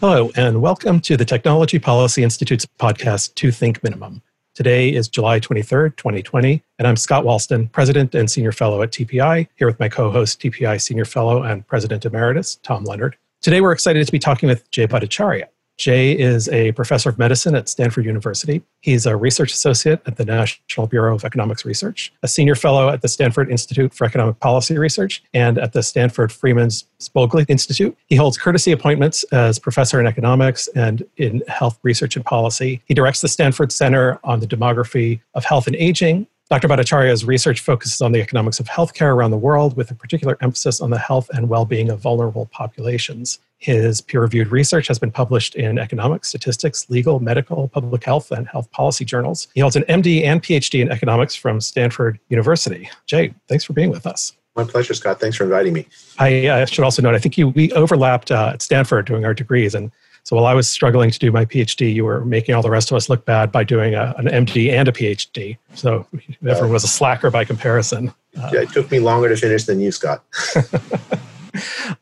Hello, and welcome to the Technology Policy Institute's podcast, Two Think Minimum. Today is July 23rd, 2020, and I'm Scott Wallsten, President and Senior Fellow at TPI, here with my co host, TPI Senior Fellow and President Emeritus, Tom Lenard. Today, we're excited to be talking with Jay Bhattacharya. Jay is a professor of medicine at Stanford University. He's a research associate at the National Bureau of Economics Research, a senior fellow at the Stanford Institute for Economic Policy Research, and at the Stanford Freeman Spogli Institute. He holds courtesy appointments as professor in economics and in health research and policy. He directs the Stanford Center on the Demography of Health and Aging Dr. Bhattacharya's research focuses on the economics of healthcare around the world with a particular emphasis on the health and well being of vulnerable populations. His peer reviewed research has been published in economics, statistics, legal, medical, public health, and health policy journals. He holds an MD and PhD in economics from Stanford University. Jay, thanks for being with us. My pleasure, Scott. Thanks for inviting me. I uh, should also note, I think you, we overlapped uh, at Stanford doing our degrees, and so while I was struggling to do my PhD, you were making all the rest of us look bad by doing a, an MD and a PhD. So everyone was a slacker by comparison. Uh, yeah, it took me longer to finish than you, Scott.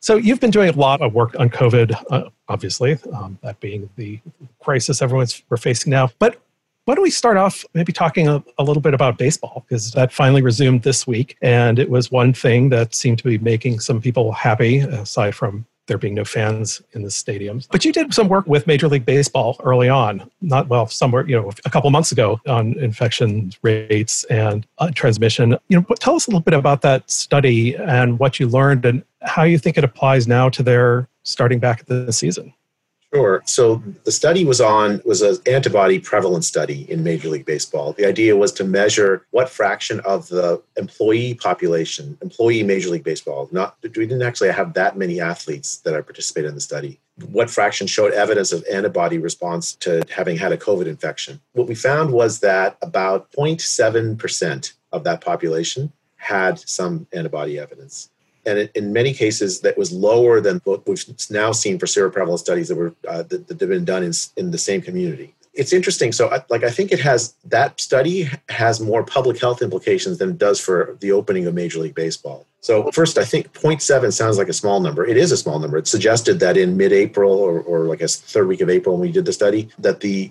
so you've been doing a lot of work on COVID, uh, obviously, um, that being the crisis everyone's we're facing now. But why don't we start off maybe talking a, a, little bit about baseball because that finally resumed this week and it was one thing that seemed to be making some people happy aside from there being no fans in the stadiums. But you did some work with Major League Baseball early on, not well, somewhere, you know, a couple months ago on infection rates and uh, transmission. You know, tell us a little bit about that study and what you learned and how you think it applies now to their starting back at the season. Sure. So the study was on was an antibody prevalence study in Major League Baseball. The idea was to measure what fraction of the employee population, employee Major League Baseball, not we didn't actually have that many athletes that are participated in the study. What fraction showed evidence of antibody response to having had a COVID infection? What we found was that about 0.7% of that population had some antibody evidence and in many cases that was lower than what we've now seen for seroprevalence studies that were uh, that, that, have been done in, in the same community. It's interesting so like i think it has that study has more public health implications than it does for the opening of major league baseball. So first i think 0.7 sounds like a small number. It is a small number. It suggested that in mid-april or, or like a third week of april when we did the study that the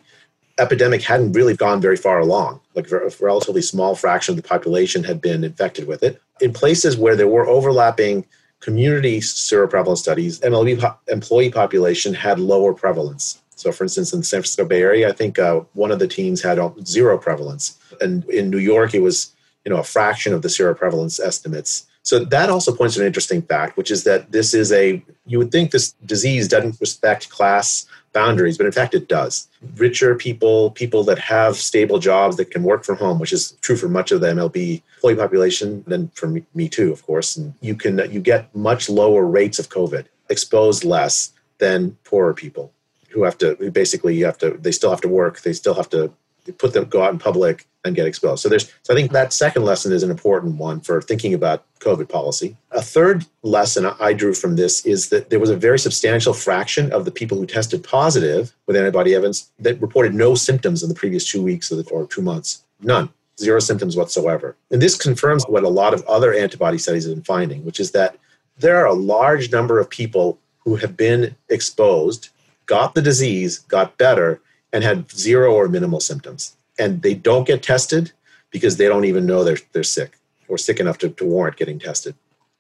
epidemic hadn't really gone very far along. Like a relatively small fraction of the population had been infected with it. In places where there were overlapping community seroprevalence studies, MLB employee population had lower prevalence. So, for instance, in the San Francisco Bay Area, I think uh, one of the teams had zero prevalence, and in New York, it was you know a fraction of the seroprevalence estimates. So that also points to an interesting fact, which is that this is a you would think this disease doesn't respect class boundaries, but in fact it does. Richer people, people that have stable jobs that can work from home, which is true for much of the MLB employee population, then for me, too, of course. And you can you get much lower rates of COVID, exposed less than poorer people who have to basically you have to they still have to work, they still have to put them go out in public and get exposed. So there's so I think that second lesson is an important one for thinking about COVID policy. A third lesson I drew from this is that there was a very substantial fraction of the people who tested positive with antibody evidence that reported no symptoms in the previous two weeks or two months. None. Zero symptoms whatsoever. And this confirms what a lot of other antibody studies have been finding, which is that there are a large number of people who have been exposed, got the disease, got better, and had zero or minimal symptoms. And they don't get tested because they don't even know they're, they're sick or sick enough to, to warrant getting tested.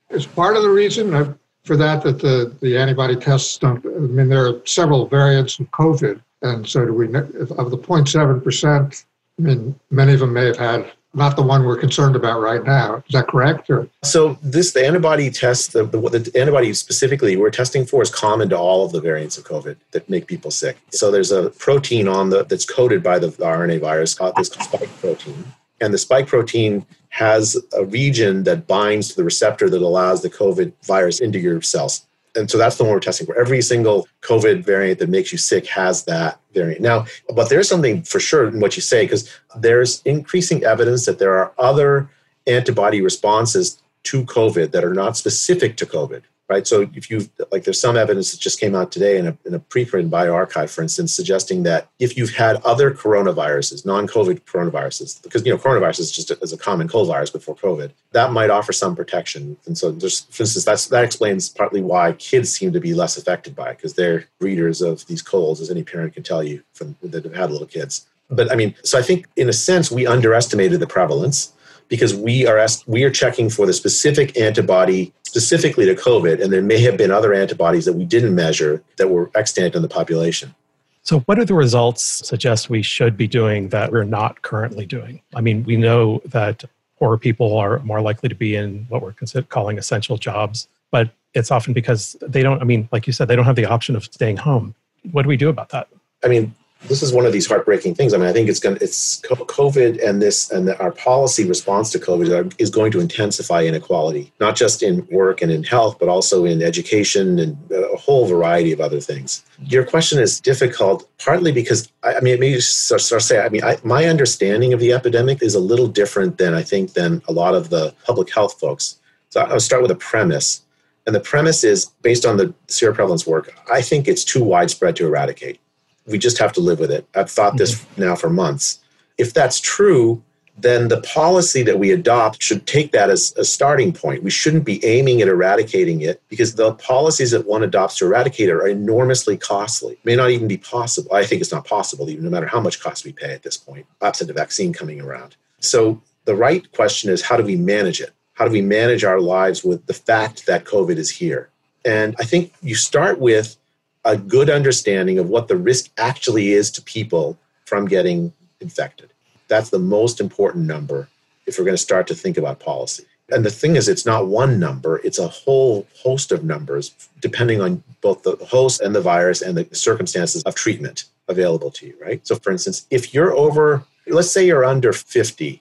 Is part of the reason for that that the, the antibody tests don't, I mean, there are several variants of COVID. And so do we, of the 0.7%, I mean, many of them may have had not the one we're concerned about right now. Is that correct? Or? So this the antibody test, the, the, the, antibody specifically we're testing for is common to all of the variants of COVID that make people sick. So there's a protein on the that's coded by the, the RNA virus called this spike protein, and the spike protein has a region that binds to the receptor that allows the COVID virus into your cells and so that's the one we're testing for. Every single COVID variant that makes you sick has that variant. Now, but there's something for sure in what you say, because there's increasing evidence that there are other antibody responses to COVID that are not specific to COVID. Right? So if you like, there's some evidence that just came out today in a, in a preprint bioRxiv, for instance, suggesting that if you've had other coronaviruses, non-COVID coronaviruses, because you know coronavirus is just a, is a common cold virus before COVID, that might offer some protection. And so, there's, for instance, that's that explains partly why kids seem to be less affected by it because they're breeders of these colds, as any parent can tell you from that have had little kids. But I mean, so I think in a sense we underestimated the prevalence because we are we are checking for the specific antibody specifically to COVID, and there may have been other antibodies that we didn't measure that were extant in the population. So, what do the results suggest we should be doing that we're not currently doing? I mean, we know that poor people are more likely to be in what we're calling essential jobs, but it's often because they don't, I mean, like you said, they don't have the option of staying home. What do we do about that? I mean, this is one of these heartbreaking things. I mean, I think it's going to, it's COVID and this and the, our policy response to COVID is going to intensify inequality, not just in work and in health, but also in education and a whole variety of other things. Your question is difficult, partly because I, I mean, maybe start, start say, I mean, I, my understanding of the epidemic is a little different than I think than a lot of the public health folks. So I'll start with a premise. And the premise is based on the seroprevalence work, I think it's too widespread to eradicate we just have to live with it. I've thought this mm-hmm. now for months. If that's true, then the policy that we adopt should take that as a starting point. We shouldn't be aiming at eradicating it because the policies that one adopts to eradicate it are enormously costly. It may not even be possible. I think it's not possible, even no matter how much cost we pay at this point, absent a vaccine coming around. So the right question is how do we manage it? How do we manage our lives with the fact that COVID is here? And I think you start with a good understanding of what the risk actually is to people from getting infected. That's the most important number if we're going to start to think about policy. And the thing is, it's not one number, it's a whole host of numbers depending on both the host and the virus and the circumstances of treatment available to you, right? So, for instance, if you're over, let's say you're under 50,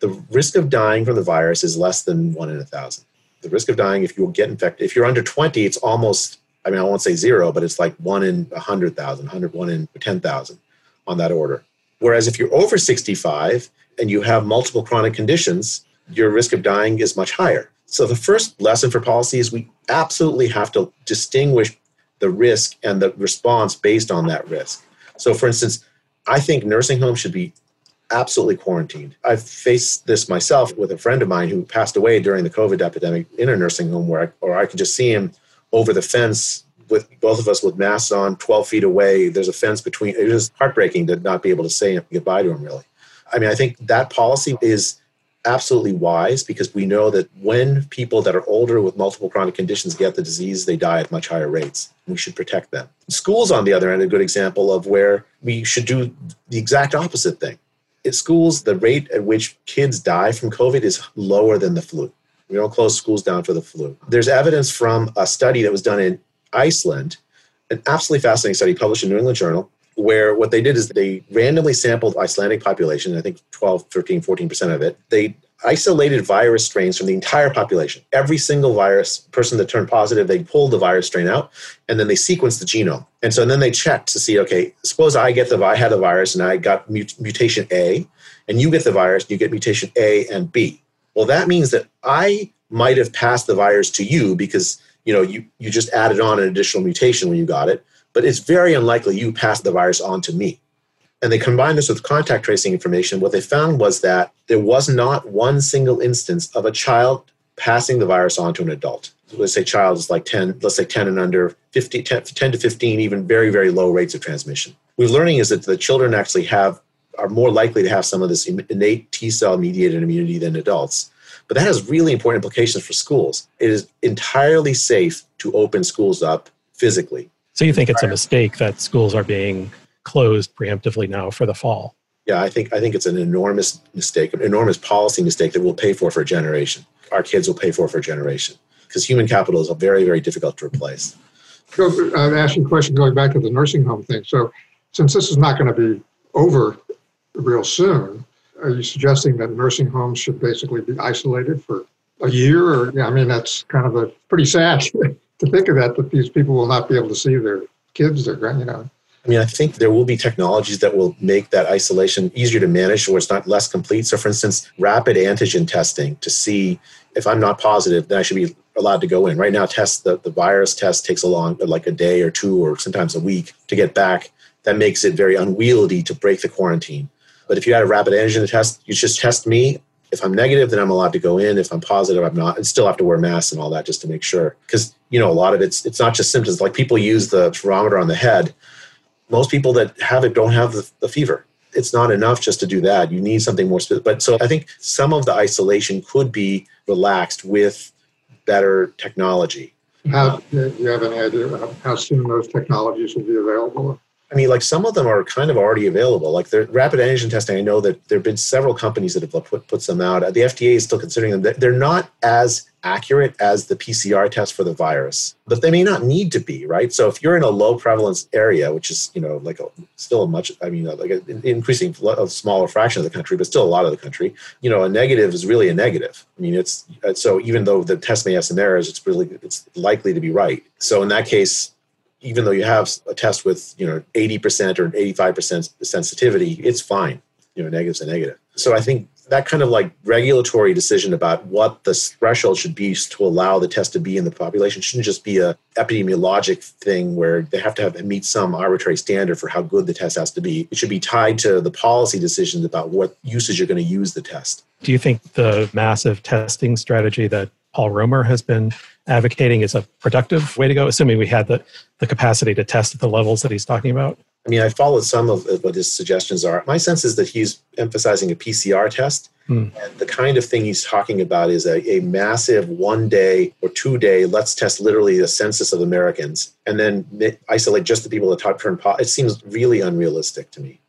the risk of dying from the virus is less than one in a thousand. The risk of dying if you get infected, if you're under 20, it's almost I mean, I won't say zero, but it's like one in 100,000, 100, one in 10,000 on that order. Whereas if you're over 65 and you have multiple chronic conditions, your risk of dying is much higher. So the first lesson for policy is we absolutely have to distinguish the risk and the response based on that risk. So, for instance, I think nursing homes should be absolutely quarantined. I've faced this myself with a friend of mine who passed away during the COVID epidemic in a nursing home where I, or I could just see him over the fence with both of us with masks on 12 feet away there's a fence between it was heartbreaking to not be able to say goodbye to him really. I mean i think that policy is absolutely wise because we know that when people that are older with multiple chronic conditions get the disease they die at much higher rates. We should protect them. Schools on the other end a good example of where we should do the exact opposite thing. At schools the rate at which kids die from covid is lower than the flu we don't close schools down for the flu. There's evidence from a study that was done in Iceland, an absolutely fascinating study published in New England Journal, where what they did is they randomly sampled Icelandic population, I think 12, 13, 14% of it. They isolated virus strains from the entire population. Every single virus person that turned positive, they pulled the virus strain out and then they sequenced the genome. And so and then they checked to see, okay, suppose I get the I had the virus and I got mut- mutation A, and you get the virus, and you get mutation A and B. Well, that means that I might have passed the virus to you because you know you, you just added on an additional mutation when you got it, but it's very unlikely you passed the virus on to me. And they combined this with contact tracing information. What they found was that there was not one single instance of a child passing the virus on to an adult. Let's say child is like 10, let's say 10 and under, 50, 10, 10 to 15, even very, very low rates of transmission. We're learning is that the children actually have are more likely to have some of this innate T cell mediated immunity than adults. But that has really important implications for schools. It is entirely safe to open schools up physically. So you think it's a mistake that schools are being closed preemptively now for the fall? Yeah, I think I think it's an enormous mistake, an enormous policy mistake that we'll pay for for a generation. Our kids will pay for for a generation because human capital is very, very difficult to replace. So, uh, I'm asking a question going back to the nursing home thing. So, since this is not going to be over real soon. Are you suggesting that nursing homes should basically be isolated for a year? Or I mean, that's kind of a pretty sad to think of that that these people will not be able to see their kids, their grand, you know. I mean, I think there will be technologies that will make that isolation easier to manage or it's not less complete. So, for instance, rapid antigen testing to see if I'm not positive, then I should be allowed to go in. Right now, test the, the virus test takes a long, like a day or two, or sometimes a week to get back. That makes it very unwieldy to break the quarantine. But if you had a rapid antigen test, you just test me. If I'm negative, then I'm allowed to go in. If I'm positive, I'm not. And still have to wear masks and all that just to make sure. Because you know, a lot of it's it's not just symptoms. Like people use the thermometer on the head. Most people that have it don't have the, the fever. It's not enough just to do that. You need something more specific. But so I think some of the isolation could be relaxed with better technology. How, you have any idea how soon those technologies will be available? I mean, like some of them are kind of already available. Like the rapid antigen testing, I know that there have been several companies that have put, put some out. The FDA is still considering them. They're not as accurate as the PCR test for the virus, but they may not need to be, right? So if you're in a low prevalence area, which is, you know, like a, still a much, I mean, uh, like an increasing a smaller fraction of the country, but still a lot of the country, you know, a negative is really a negative. I mean, it's, uh, so even though the test may have some errors, it's really, it's likely to be right. So in that case, even though you have a test with, you know, 80% or 85% sensitivity, it's fine. You know, negative's a negative. So I think that kind of like regulatory decision about what the threshold should be to allow the test to be in the population shouldn't just be a epidemiologic thing where they have to have meet some arbitrary standard for how good the test has to be. It should be tied to the policy decisions about what usage you're going to use the test. Do you think the massive testing strategy that Paul Romer has been advocating is a productive way to go, assuming we had the, the capacity to test at the levels that he's talking about? I mean, I followed some of what his suggestions are. My sense is that he's emphasizing a PCR test. Hmm. And the kind of thing he's talking about is a, a massive one day or two day, let's test literally the census of Americans and then isolate just the people that turn positive. It seems really unrealistic to me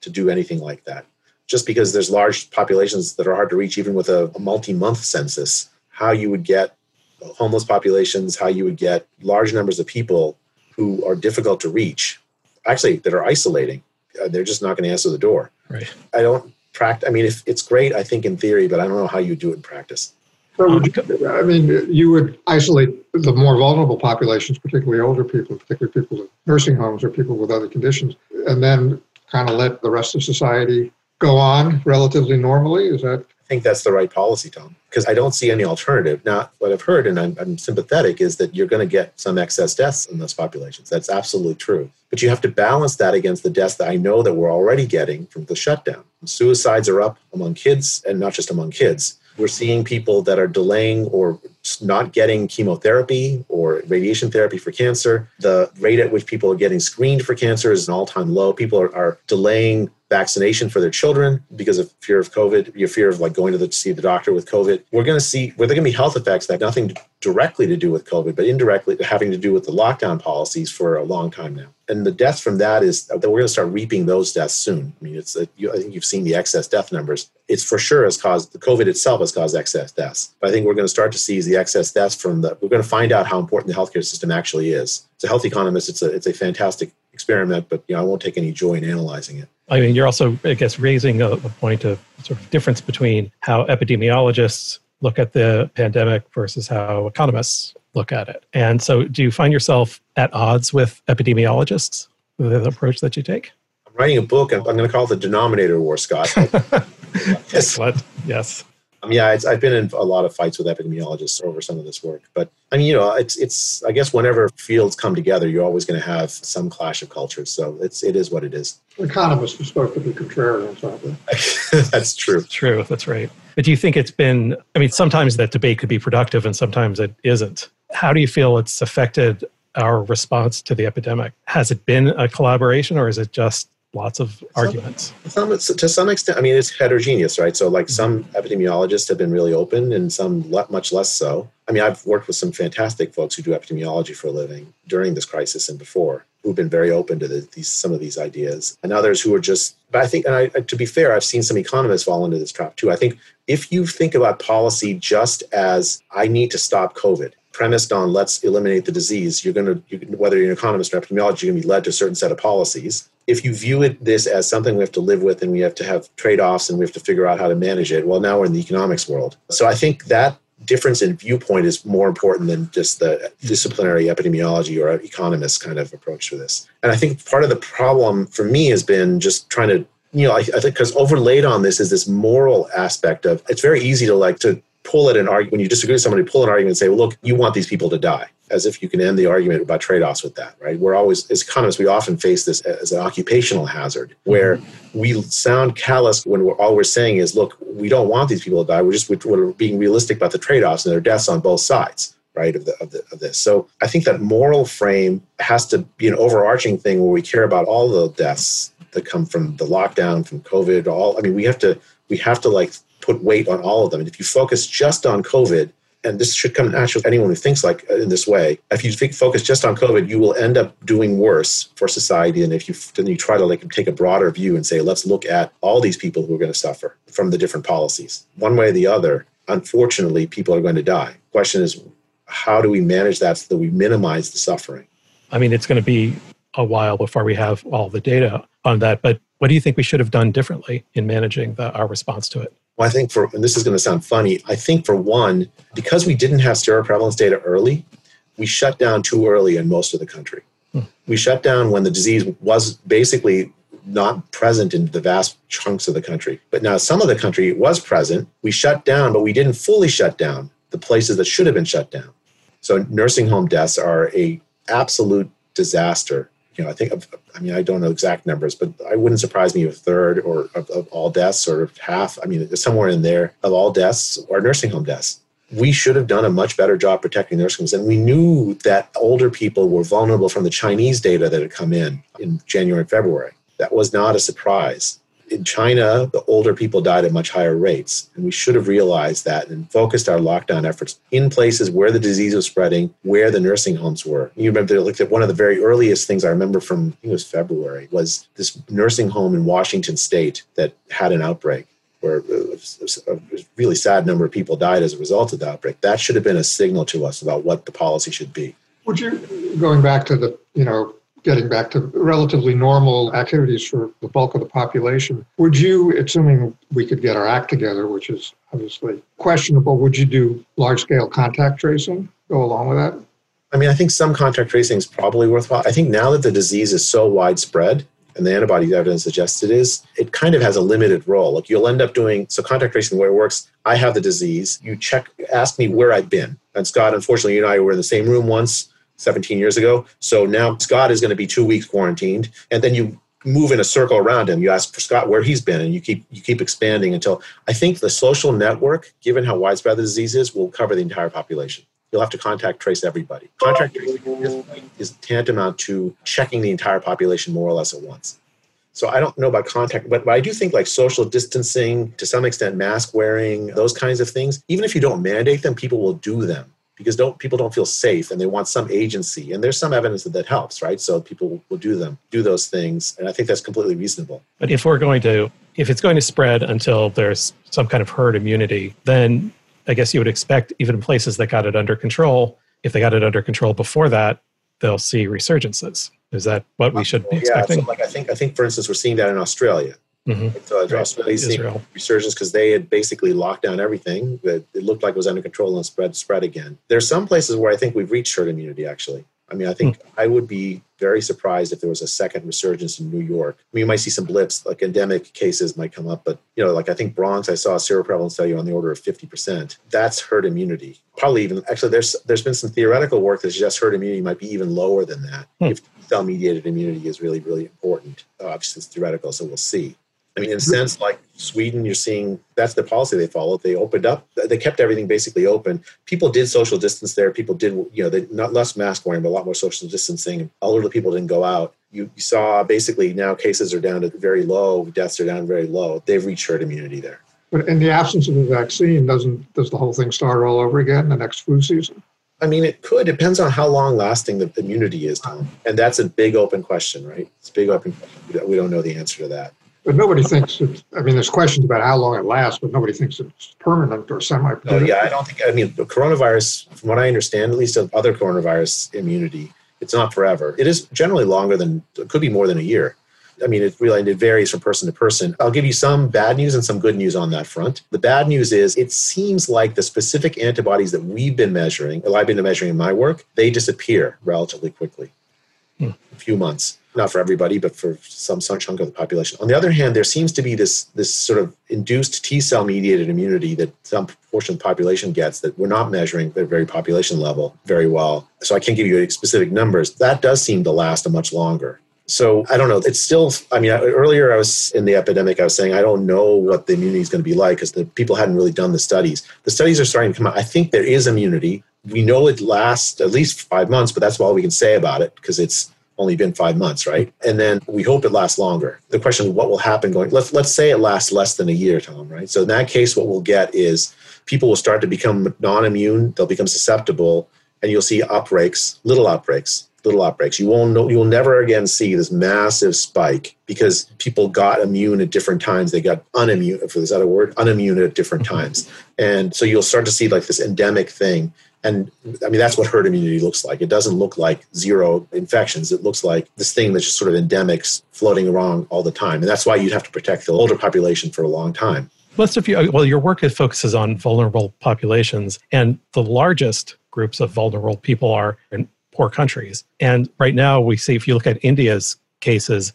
to do anything like that. Just because there's large populations that are hard to reach, even with a, a multi month census, how you would get homeless populations, how you would get large numbers of people who are difficult to reach actually that are isolating. Uh, they're just not going to answer the door. Right. I don't practice. I mean, if it's great, I think in theory, but I don't know how you do it in practice. So you, I mean, you would isolate the more vulnerable populations, particularly older people, particularly people in nursing homes or people with other conditions, and then kind of let the rest of society go on relatively normally. Is that I think that's the right policy, Tom, because I don't see any alternative. Now, what I've heard, and I'm, I'm sympathetic, is that you're going to get some excess deaths in those populations. That's absolutely true. But you have to balance that against the deaths that I know that we're already getting from the shutdown. Suicides are up among kids, and not just among kids. We're seeing people that are delaying or not getting chemotherapy or radiation therapy for cancer. The rate at which people are getting screened for cancer is an all time low. People are, are delaying vaccination for their children because of fear of COVID, your fear of like going to, the, see the doctor with COVID. We're going to see where there going to be health effects that have nothing directly to do with COVID, but indirectly having to do with the lockdown policies for a long time now. And the deaths from that is uh, that we're going to start reaping those deaths soon. I mean, it's a, you, I think you've seen the excess death numbers. It's for sure has caused the COVID itself has caused excess deaths. But I think we're going to start to see the excess deaths from the. We're going to find out how important the healthcare system actually is. It's a health economist, it's a it's a fantastic experiment, but you know, I won't take any joy in analyzing it. I mean, you're also, I guess, raising a, a point of sort of difference between how epidemiologists look at the pandemic versus how economists look at it. And so, do you find yourself at odds with epidemiologists with the approach that you take? I'm writing a book. I'm, I'm going to call it the Denominator War, Scott. yes. Yes. Um, yeah, I've been in a lot of fights with epidemiologists over some of this work, but I mean, you know, it's it's. I guess whenever fields come together, you're always going to have some clash of cultures. So it's it is what it is. Economists are supposed to be contrarians, aren't they? That's true. True. That's right. But do you think it's been? I mean, sometimes that debate could be productive, and sometimes it isn't. How do you feel it's affected our response to the epidemic? Has it been a collaboration, or is it just lots of arguments. Some, to some extent, I mean, it's heterogeneous, right? So, like some mm-hmm. epidemiologists have been really open, and some much less so. I mean, I've worked with some fantastic folks who do epidemiology for a living during this crisis and before, who've been very open to the, these some of these ideas, and others who are just. But I think, and I, to be fair, I've seen some economists fall into this trap too. I think if you think about policy just as I need to stop COVID, premised on let's eliminate the disease, you're going to, whether you're an economist or epidemiologist, you're going to be led to a certain set of policies. If you view it this as something we have to live with and we have to have trade offs and we have to figure out how to manage it, well, now we're in the economics world. So I think that difference in viewpoint is more important than just the disciplinary epidemiology or economist kind of approach to this. And I think part of the problem for me has been just trying to, you know, I, I think because overlaid on this is this moral aspect of it's very easy to like to pull it an argument, when you disagree with somebody, pull an argument and say, well, look, you want these people to die, as if you can end the argument about trade offs with that, right? We're always, as economists, we often face this as an occupational hazard where we sound callous when we're, all we're saying is, look, we don't want these people to die. We're just we're being realistic about the trade offs and their deaths on both sides right of, the, of, the, of this so i think that moral frame has to be an overarching thing where we care about all the deaths that come from the lockdown from covid all i mean we have to we have to like put weight on all of them and if you focus just on covid and this should come naturally to anyone who thinks like uh, in this way. If you think, focus just on COVID, you will end up doing worse for society And if you then you try to like take a broader view and say, let's look at all these people who are going to suffer from the different policies. One way or the other, unfortunately, people are going to die. Question is, how do we manage that so that we minimize the suffering? I mean, it's going to be a while before we have all the data on that. But what do you think we should have done differently in managing the, our response to it? Well, I think for, and this is going to sound funny, I think for one, because we didn't have seroprevalence data early, we shut down too early in most of the country. Hmm. We shut down when the disease was basically not present in the vast chunks of the country. But now some of the country was present. We shut down, but we didn't fully shut down the places that should have been shut down. So nursing home deaths are a absolute disaster. You know, I think I mean I don't know exact numbers, but I wouldn't surprise me if a third or of, of all deaths or half. I mean, somewhere in there of all deaths are nursing home deaths. We should have done a much better job protecting nursing homes, and we knew that older people were vulnerable from the Chinese data that had come in in January and February. That was not a surprise in China, the older people died at much higher rates. And we should have realized that and focused our lockdown efforts in places where the disease was spreading, where the nursing homes were. You remember, like, one of the very earliest things I remember from, I think it was February, was this nursing home in Washington state that had an outbreak where a really sad number of people died as a result of the outbreak. That should have been a signal to us about what the policy should be. Would you, going back to the, you know, getting back to relatively normal activities for the bulk of the population. Would you, assuming we could get our act together, which is obviously questionable, would you do large scale contact tracing? Go along with that? I mean, I think some contact tracing is probably worthwhile. I think now that the disease is so widespread, and the antibody evidence suggests it is, it kind of has a limited role. Like you'll end up doing so contact tracing way it works. I have the disease. You check, ask me where I've been. And Scott, unfortunately, you and I were in the same room once 17 years ago. So now Scott is going to be two weeks quarantined, and then you move in a circle around him. You ask for Scott where he's been, and you keep you keep expanding until I think the social network, given how widespread the disease is, will cover the entire population. You'll have to contact trace everybody. Contact tracing is, tantamount to checking the entire population more or less at once. So I don't know about contact, but, but I do think like social distancing, to some extent, mask wearing, those kinds of things. Even if you don't mandate them, people will do them because don't people don't feel safe and they want some agency and there's some evidence that that helps right? So people will do them do those things. And i think that's completely reasonable. But if we're going to if it's going to spread until there's some kind of herd immunity then i guess you would expect even places that got it under control if they got it under control before that they'll see resurgences. Is that what we should be expecting yeah, so like i think i think for instance we're seeing that in australia Mm-hmm. So right. Australia's seeing resurgence because they had basically locked down everything. That it looked like it was under control and spread spread again. There's some places where I think we've reached herd immunity. Actually, I mean, I think mm. I would be very surprised if there was a second resurgence in New York. I mean, you might see some blips, like endemic cases might come up, but you know, like I think Bronx, I saw a seroprevalence study on the order of 50%. That's herd immunity. Probably even actually, there's there's been some theoretical work that suggests herd immunity might be even lower than that. Mm. If cell mediated immunity is really really important. Uh, obviously, it's theoretical, so we'll see. I mean, in a sense, like Sweden, you're seeing that's the policy they followed. They opened up, they kept everything basically open. People did social distance there. People did, you know, they not less mask wearing, but a lot more social distancing. Elderly people didn't go out. You, you saw basically now cases are down to very low, deaths are down very low. They've reached herd immunity there. But in the absence of a vaccine, doesn't does the whole thing start all over again the next flu season? I mean, it could. It depends on how long lasting the immunity is, Tom. And that's a big open question, right? It's a big open question. We don't know the answer to that. But nobody thinks it's, I mean, there's questions about how long it lasts, but nobody thinks it's permanent or semi permanent. Yeah, I don't think, I mean, the coronavirus, from what I understand, at least of other coronavirus immunity, it's not forever. It is generally longer than, it could be more than a year. I mean, it really it varies from person to person. I'll give you some bad news and some good news on that front. The bad news is it seems like the specific antibodies that we've been measuring, or I've been measuring in my work, they disappear relatively quickly. A few months not for everybody, but for some, some chunk of the population. On the other hand, there seems to be this this sort of induced T cell mediated immunity that some portion of the population gets that we're not measuring at a very population level very well. So I can't give you specific numbers. That does seem to last a much longer. So I don't know. It's still. I mean, earlier I was in the epidemic. I was saying I don't know what the immunity is going to be like because the people hadn't really done the studies. The studies are starting to come out. I think there is immunity. We know it lasts at least five months, but that's all we can say about it because it's only been five months, right? And then we hope it lasts longer. The question is what will happen going, let's, let's say it lasts less than a year, Tom, right? So in that case, what we'll get is people will start to become non-immune, they'll become susceptible, and you'll see outbreaks, little outbreaks, little outbreaks. You won't know, you will never again see this massive spike because people got immune at different times. They got unimmune, is that a word? Unimmune at different times. And so you'll start to see like this endemic thing and I mean, that's what herd immunity looks like. It doesn't look like zero infections. It looks like this thing that's just sort of endemics floating around all the time. And that's why you'd have to protect the older population for a long time. Most of you, uh, well, your work focuses on vulnerable populations, and the largest groups of vulnerable people are in poor countries. And right now, we see if you look at India's cases,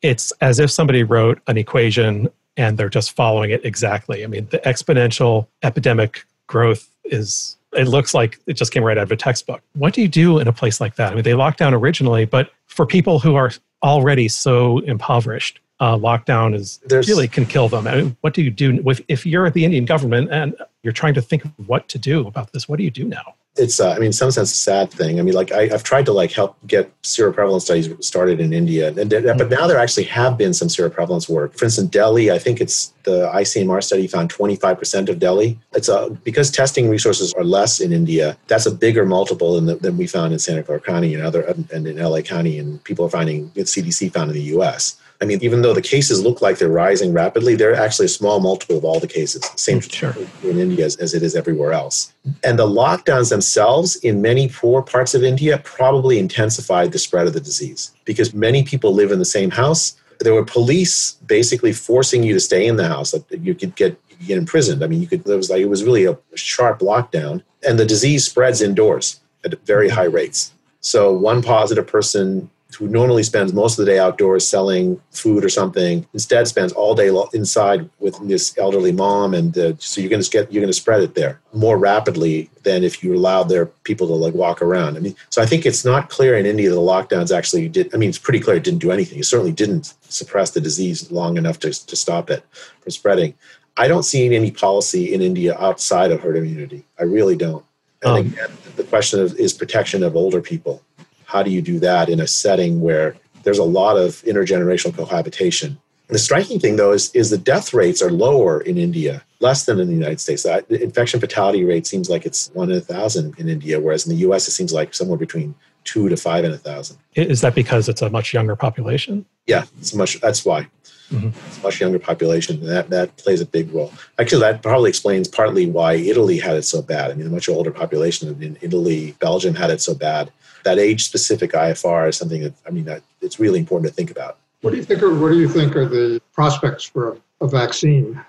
it's as if somebody wrote an equation and they're just following it exactly. I mean, the exponential epidemic growth is it looks like it just came right out of a textbook. What do you do in a place like that? I mean, they locked down originally, but for people who are already so impoverished, uh, lockdown is There's, really can kill them. I mean, what do you do with, if you're at the Indian government and you're trying to think of what to do about this? What do you do now? It's uh, i mean in some sense a sad thing. I mean like I, have tried to like help get seroprevalence studies started in india and but mm-hmm. now there actually have been some seroprevalence work. For instance delhi i think it's the icmr study found 25% of delhi. It's a because testing resources are less in india that's a bigger multiple than, the, than we found in santa clara county and other and in la county and people are finding cdc found in the us I mean, even though the cases look like they're rising rapidly, they're actually a small multiple of all the cases. Same mm, sure. in India as, as it is everywhere else. And the lockdowns themselves in many poor parts of India probably intensified the spread of the disease because many people live in the same house. There were police basically forcing you to stay in the house. Like you could get you get imprisoned. I mean, you could. There was like it was really a sharp lockdown, and the disease spreads indoors at very high rates. So one positive person who normally spends most of the day outdoors selling food or something instead spends all day inside with this elderly mom and uh, so you're going to get you're going to spread it there more rapidly than if you allowed their people to like walk around. I mean so i think it's not clear in india the lockdowns actually did i mean it's pretty clear it didn't do anything. It certainly didn't suppress the disease long enough to, to stop it from spreading. I don't see any policy in india outside of herd immunity. I really don't. And um, again the question of, is protection of older people how do you do that in a setting where there's a lot of intergenerational cohabitation? The striking thing, though, is, is the death rates are lower in India, less than in the United States. The infection fatality rate seems like it's one in a thousand in India, whereas in the US, it seems like somewhere between two to five in a thousand. Is that because it's a much younger population? Yeah, it's much. That's why. Mm-hmm. It's a much younger population. That, that plays a big role. Actually, that probably explains partly why Italy had it so bad. I mean, a much older population in Italy, Belgium had it so bad that age specific IFR is something that I mean that it's really important to think about. What do you think? Are, what do you think are the prospects for a, a vaccine?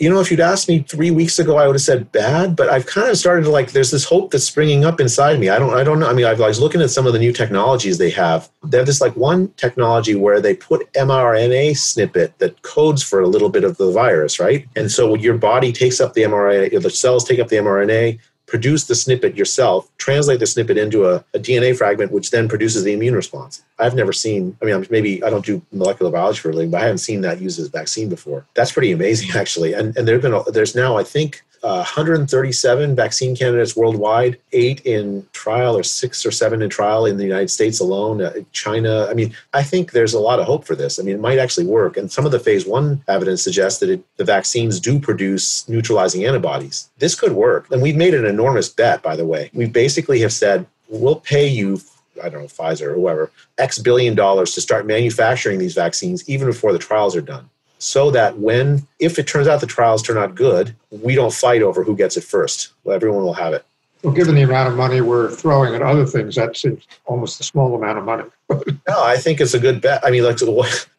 You know, if you'd asked me three weeks ago, I would have said bad. But I've kind of started to like. There's this hope that's springing up inside me. I don't. I don't know. I mean, I've, I was looking at some of the new technologies they have. They have this like one technology where they put mRNA snippet that codes for a little bit of the virus, right? And so your body takes up the mRNA. The cells take up the mRNA produce the snippet yourself, translate the snippet into a, a, DNA fragment, which then produces the immune response. I've never seen, I mean, maybe I don't do molecular biology for a living, but I haven't seen that used as a vaccine before. That's pretty amazing, actually. And, and there have been, there's now, I think, uh, 137 vaccine candidates worldwide, eight in trial or six or seven in trial in the United States alone, uh, China. I mean, I think there's a lot of hope for this. I mean, it might actually work. And some of the phase one evidence suggests that it, the vaccines do produce neutralizing antibodies. This could work. And we've made an enormous bet, by the way. We basically have said, we'll pay you I don't know, Pfizer or whoever, X billion dollars to start manufacturing these vaccines even before the trials are done so that when, if it turns out the trials turn out good, we don't fight over who gets it first. Well, everyone will have it. Well, given the amount of money we're throwing at other things, that seems almost a small amount of money. no, I think it's a good bet. I mean, like,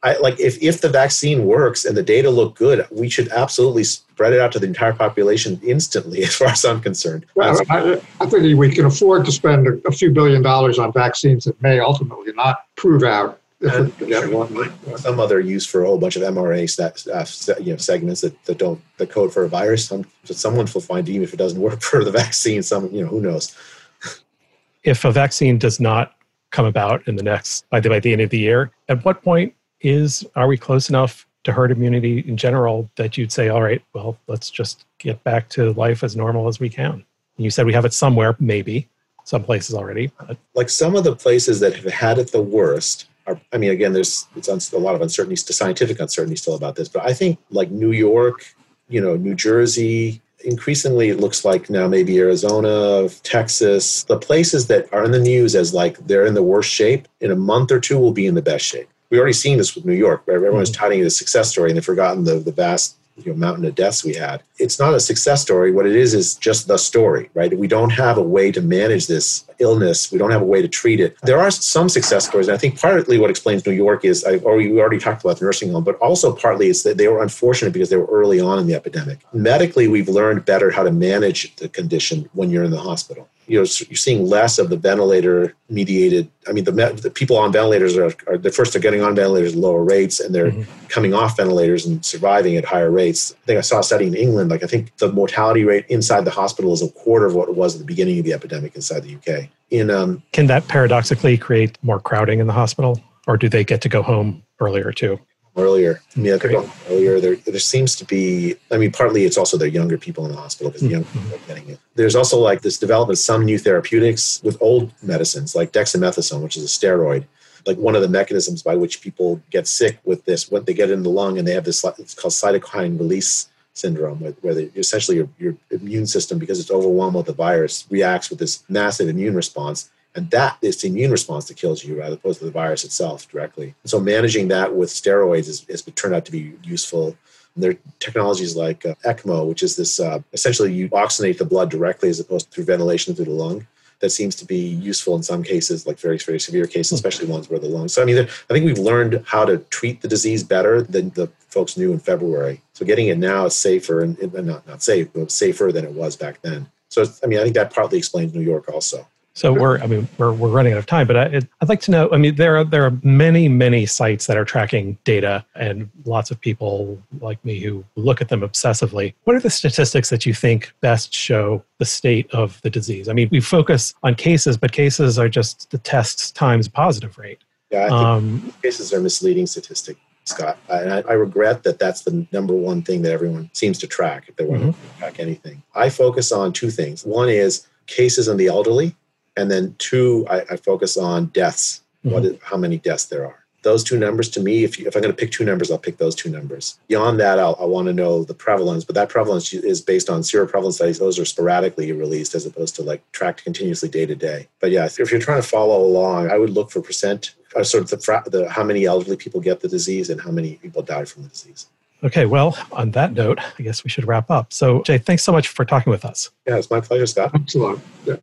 I, like if, if the vaccine works and the data look good, we should absolutely spread it out to the entire population instantly, as far as I'm concerned. Well, I, I think we can afford to spend a, a few billion dollars on vaccines that may ultimately not prove out some other use for a whole bunch of mRNA uh, you know, segments that, that don't the code for a virus. Some, someone will find even if it doesn't work for the vaccine. Some you know who knows. if a vaccine does not come about in the next by the by the end of the year, at what point is are we close enough to herd immunity in general that you'd say, all right, well, let's just get back to life as normal as we can? You said we have it somewhere, maybe some places already. But. Like some of the places that have had it the worst are, I mean, again, there's it's a lot of uncertainty, scientific uncertainty still about this, but I think like New York, you know, New Jersey, increasingly it looks like now maybe Arizona, Texas, the places that are in the news as like they're in the worst shape, in a month or two will be in the best shape. We already seen this with New York, where everyone's mm-hmm. touting the success story and they've forgotten the, the vast you know, mountain of deaths we had. It's not a success story. What it is is just the story, right? We don't have a way to manage this illness. We don't have a way to treat it. There are some success stories. And I think partly what explains New York is, I already, we already talked about the nursing home, but also partly it's that they were unfortunate because they were early on in the epidemic. Medically, we've learned better how to manage the condition when you're in the hospital you know you're seeing less of the ventilator mediated i mean the, the people on ventilators are, are the first they're getting on ventilators at lower rates and they're mm-hmm. coming off ventilators and surviving at higher rates. I think i saw a study in england like i think the mortality rate inside the hospital is a quarter of what it was at the beginning of the epidemic inside the uk in um, can that paradoxically create more crowding in the hospital or do they get to go home earlier too earlier. Mean, earlier, there, there seems to be, I mean, partly it's also the younger people in the hospital because the mm-hmm. young people are getting it. There's also like this development of some new therapeutics with old medicines like dexamethasone, which is a steroid. Like one of the mechanisms by which people get sick with this, when they get in the lung and they have this, it's called cytokine release syndrome, where they, essentially your, your immune system, because it's overwhelmed with the virus, reacts with this massive immune response and that is the immune response that kills you, as opposed to the virus itself directly. And so managing that with steroids has, has turned out to be useful. And there are technologies like uh, ECMO, which is this uh, essentially you oxygenate the blood directly as opposed to through ventilation through the lung. That seems to be useful in some cases, like very, very severe cases, hmm. especially ones where the lungs. So, I mean, I think we've learned how to treat the disease better than the folks knew in February. So, getting it now is safer and, and not, not safe, but safer than it was back then. So, I mean, I think that partly explains New York also. So we're, I mean, we're, we're running out of time, but I, would like to know. I mean, there are there are many many sites that are tracking data, and lots of people like me who look at them obsessively. What are the statistics that you think best show the state of the disease? I mean, we focus on cases, but cases are just the tests times positive rate. Yeah, I think um, cases are misleading statistic. Scott. I, I, regret that that's the number one thing that everyone seems to track if they want mm-hmm. to track anything. I focus on two things. One is cases in the elderly, and then two, I, I focus on deaths. Mm-hmm. What is, how many deaths there are? Those two numbers to me, if, you, if I'm going to pick two numbers, I'll pick those two numbers. Beyond that, I'll, I want to know the prevalence, but that prevalence is based on seroprevalence studies. Those are sporadically released as opposed to like tracked continuously day to day. But yeah, if you're trying to follow along, I would look for percent, uh, sort of the, the how many elderly people get the disease and how many people die from the disease. Okay, well, on that note, I guess we should wrap up. So, Jay, thanks so much for talking with us. Yeah, it's my pleasure, Scott. Thanks a lot. Yeah.